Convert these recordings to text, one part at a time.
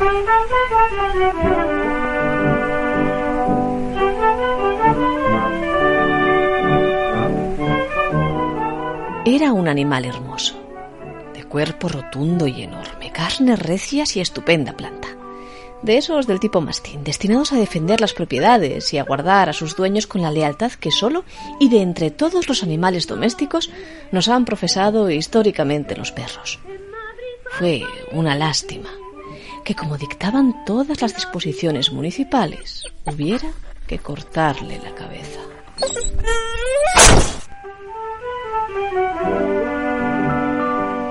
Era un animal hermoso, de cuerpo rotundo y enorme, carnes recias y estupenda planta. De esos del tipo mastín, destinados a defender las propiedades y a guardar a sus dueños con la lealtad que solo y de entre todos los animales domésticos nos han profesado históricamente los perros. Fue una lástima que, como dictaban todas las disposiciones municipales, hubiera que cortarle la cabeza.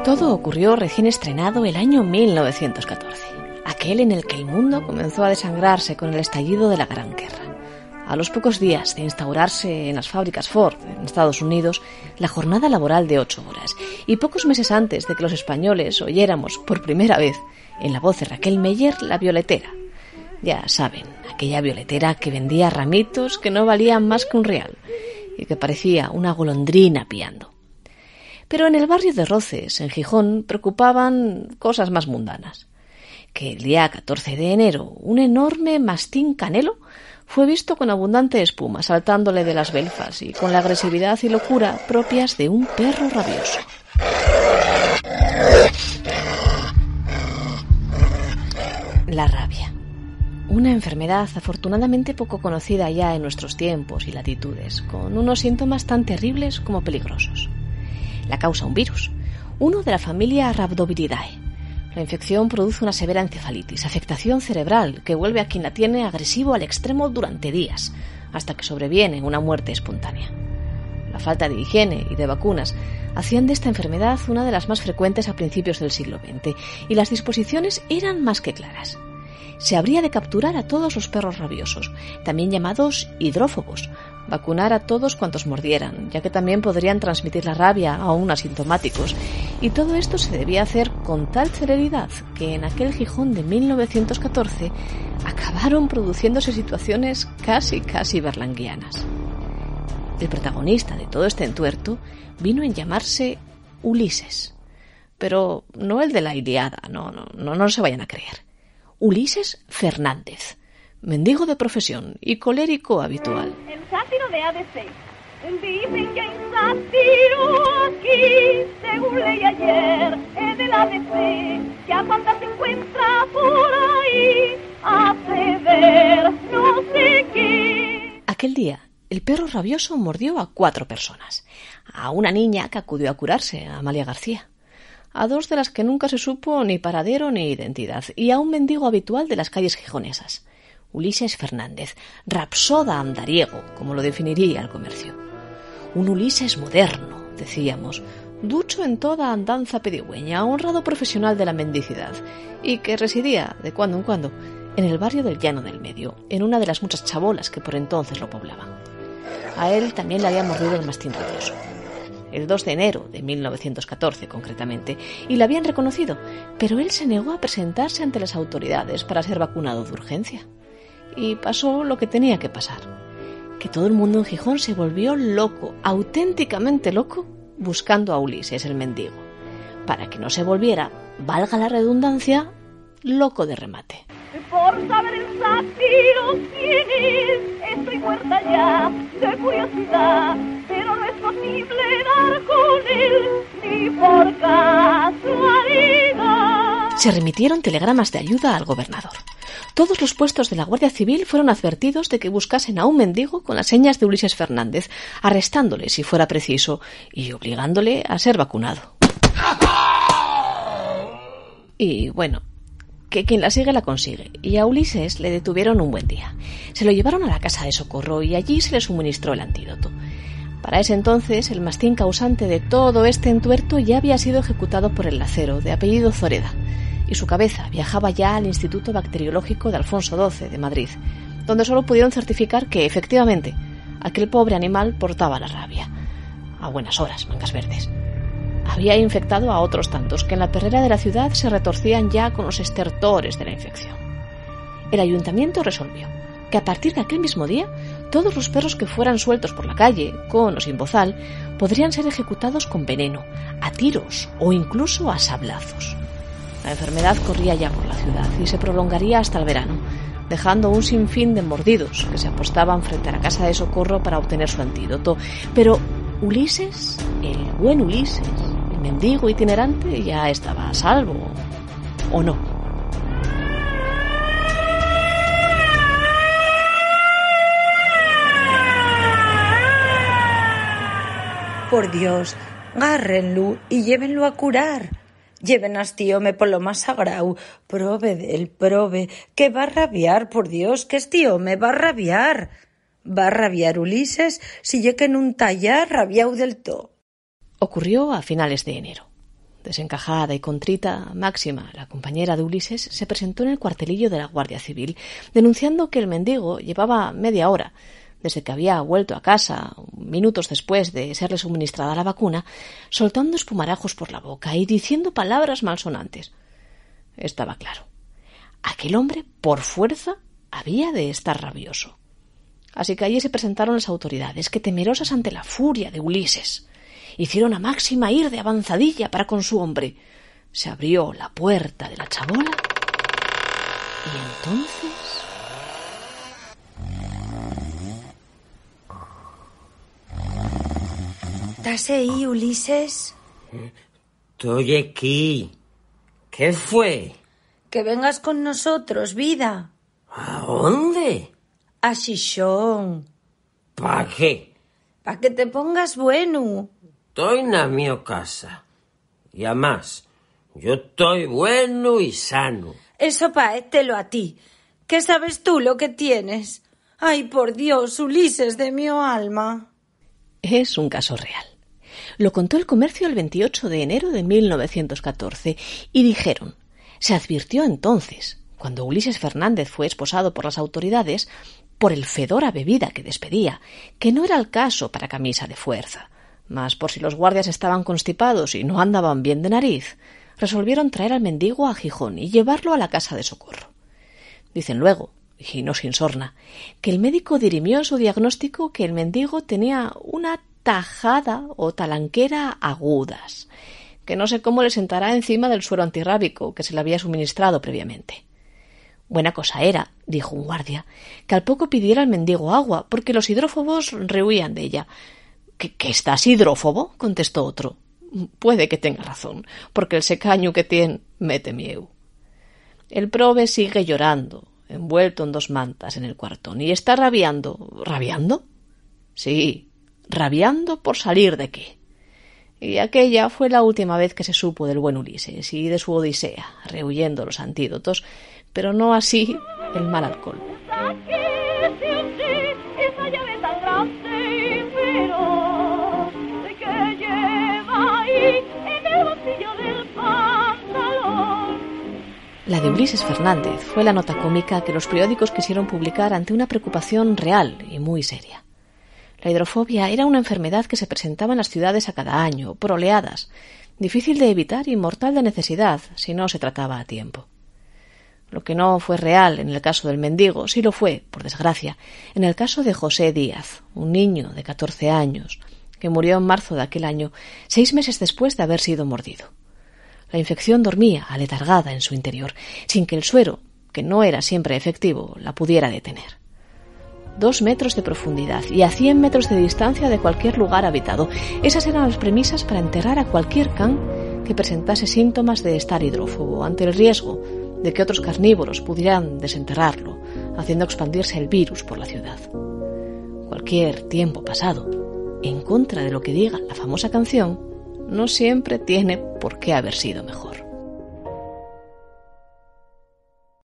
Todo ocurrió recién estrenado el año 1914, aquel en el que el mundo comenzó a desangrarse con el estallido de la Gran Guerra. A los pocos días de instaurarse en las fábricas Ford en Estados Unidos la jornada laboral de ocho horas y pocos meses antes de que los españoles oyéramos por primera vez en la voz de Raquel Meyer la violetera. Ya saben, aquella violetera que vendía ramitos que no valían más que un real y que parecía una golondrina piando. Pero en el barrio de Roces, en Gijón, preocupaban cosas más mundanas. Que el día 14 de enero un enorme mastín canelo fue visto con abundante espuma saltándole de las belfas y con la agresividad y locura propias de un perro rabioso. La rabia. Una enfermedad afortunadamente poco conocida ya en nuestros tiempos y latitudes, con unos síntomas tan terribles como peligrosos. La causa un virus, uno de la familia Rhabdoviridae. La infección produce una severa encefalitis, afectación cerebral que vuelve a quien la tiene agresivo al extremo durante días, hasta que sobreviene una muerte espontánea. La falta de higiene y de vacunas hacían de esta enfermedad una de las más frecuentes a principios del siglo XX, y las disposiciones eran más que claras se habría de capturar a todos los perros rabiosos, también llamados hidrófobos, vacunar a todos cuantos mordieran, ya que también podrían transmitir la rabia aún asintomáticos, y todo esto se debía hacer con tal celeridad que en aquel Gijón de 1914 acabaron produciéndose situaciones casi casi berlanguianas. El protagonista de todo este entuerto vino en llamarse Ulises, pero no el de la Iliada, no, no, no, no se vayan a creer. Ulises Fernández, mendigo de profesión y colérico habitual. El sátiro de ADC. Dicen que hay sátiro aquí, según leí ayer en el ADC, que a cuántas se encuentra por ahí, hace ver no sé qué. Aquel día, el perro rabioso mordió a cuatro personas. A una niña que acudió a curarse, a Amalia García a dos de las que nunca se supo ni paradero ni identidad, y a un mendigo habitual de las calles gijonesas, Ulises Fernández, rapsoda andariego, como lo definiría el comercio. Un Ulises moderno, decíamos, ducho en toda andanza pedigüeña, honrado profesional de la mendicidad, y que residía, de cuando en cuando, en el barrio del Llano del Medio, en una de las muchas chabolas que por entonces lo poblaban. A él también le había mordido el mastín rabioso el 2 de enero de 1914 concretamente, y lo habían reconocido, pero él se negó a presentarse ante las autoridades para ser vacunado de urgencia. Y pasó lo que tenía que pasar, que todo el mundo en Gijón se volvió loco, auténticamente loco, buscando a Ulises el mendigo, para que no se volviera, valga la redundancia, loco de remate. Ya de pero no es posible dar con él ni por. Se remitieron telegramas de ayuda al gobernador. Todos los puestos de la Guardia Civil fueron advertidos de que buscasen a un mendigo con las señas de Ulises Fernández, arrestándole si fuera preciso y obligándole a ser vacunado. Y bueno, que quien la sigue la consigue, y a Ulises le detuvieron un buen día. Se lo llevaron a la casa de socorro y allí se le suministró el antídoto. Para ese entonces, el mastín causante de todo este entuerto ya había sido ejecutado por el lacero, de apellido Zoreda, y su cabeza viajaba ya al Instituto Bacteriológico de Alfonso XII de Madrid, donde solo pudieron certificar que, efectivamente, aquel pobre animal portaba la rabia. A buenas horas, mangas verdes había infectado a otros tantos que en la perrera de la ciudad se retorcían ya con los estertores de la infección. El ayuntamiento resolvió que a partir de aquel mismo día todos los perros que fueran sueltos por la calle, con o sin bozal, podrían ser ejecutados con veneno, a tiros o incluso a sablazos. La enfermedad corría ya por la ciudad y se prolongaría hasta el verano, dejando un sinfín de mordidos que se apostaban frente a la casa de socorro para obtener su antídoto. Pero Ulises, el buen Ulises, mendigo itinerante, ya estaba a salvo. ¿O no? Por Dios, gárrenlo y llévenlo a curar. Lleven a me por lo más sagrado. Prove del prove, que va a rabiar, por Dios, que me va a rabiar. Va a rabiar Ulises si lle que un tallar rabiau del todo. Ocurrió a finales de enero. Desencajada y contrita, Máxima, la compañera de Ulises, se presentó en el cuartelillo de la Guardia Civil, denunciando que el mendigo llevaba media hora desde que había vuelto a casa, minutos después de serle suministrada la vacuna, soltando espumarajos por la boca y diciendo palabras malsonantes. Estaba claro. Aquel hombre, por fuerza, había de estar rabioso. Así que allí se presentaron las autoridades, que temerosas ante la furia de Ulises, hicieron a Máxima ir de avanzadilla para con su hombre. Se abrió la puerta de la chabola y entonces ¿Estás ahí, Ulises? Estoy aquí. ¿Qué fue? Que vengas con nosotros, vida. ¿A dónde? A Xixón. ¿Para qué? Para que te pongas bueno. Estoy en mi casa. Y además, yo estoy bueno y sano. Eso paételo a ti. ¿Qué sabes tú lo que tienes? Ay, por Dios, Ulises de mi alma. Es un caso real. Lo contó el comercio el 28 de enero de 1914 y dijeron, se advirtió entonces, cuando Ulises Fernández fue esposado por las autoridades, por el fedor a bebida que despedía, que no era el caso para camisa de fuerza. Mas por si los guardias estaban constipados y no andaban bien de nariz, resolvieron traer al mendigo a Gijón y llevarlo a la casa de socorro. Dicen luego, y no sin sorna, que el médico dirimió en su diagnóstico que el mendigo tenía una tajada o talanquera agudas, que no sé cómo le sentará encima del suero antirrábico que se le había suministrado previamente. Buena cosa era, dijo un guardia, que al poco pidiera al mendigo agua, porque los hidrófobos rehuían de ella. ¿Que, estás hidrófobo? contestó otro. Puede que tenga razón, porque el secaño que tiene mete mieu. El probe sigue llorando, envuelto en dos mantas en el cuartón, y está rabiando. ¿Rabiando? Sí, rabiando por salir de qué. Y aquella fue la última vez que se supo del buen Ulises y de su odisea, rehuyendo los antídotos, pero no así el mal alcohol. La de Ulises Fernández fue la nota cómica que los periódicos quisieron publicar ante una preocupación real y muy seria. La hidrofobia era una enfermedad que se presentaba en las ciudades a cada año, por oleadas, difícil de evitar y mortal de necesidad si no se trataba a tiempo. Lo que no fue real en el caso del mendigo sí lo fue, por desgracia, en el caso de José Díaz, un niño de catorce años, que murió en marzo de aquel año, seis meses después de haber sido mordido. La infección dormía aletargada en su interior, sin que el suero, que no era siempre efectivo, la pudiera detener dos metros de profundidad y a 100 metros de distancia de cualquier lugar habitado. Esas eran las premisas para enterrar a cualquier can que presentase síntomas de estar hidrófobo, ante el riesgo de que otros carnívoros pudieran desenterrarlo, haciendo expandirse el virus por la ciudad. Cualquier tiempo pasado, en contra de lo que diga la famosa canción, no siempre tiene por qué haber sido mejor.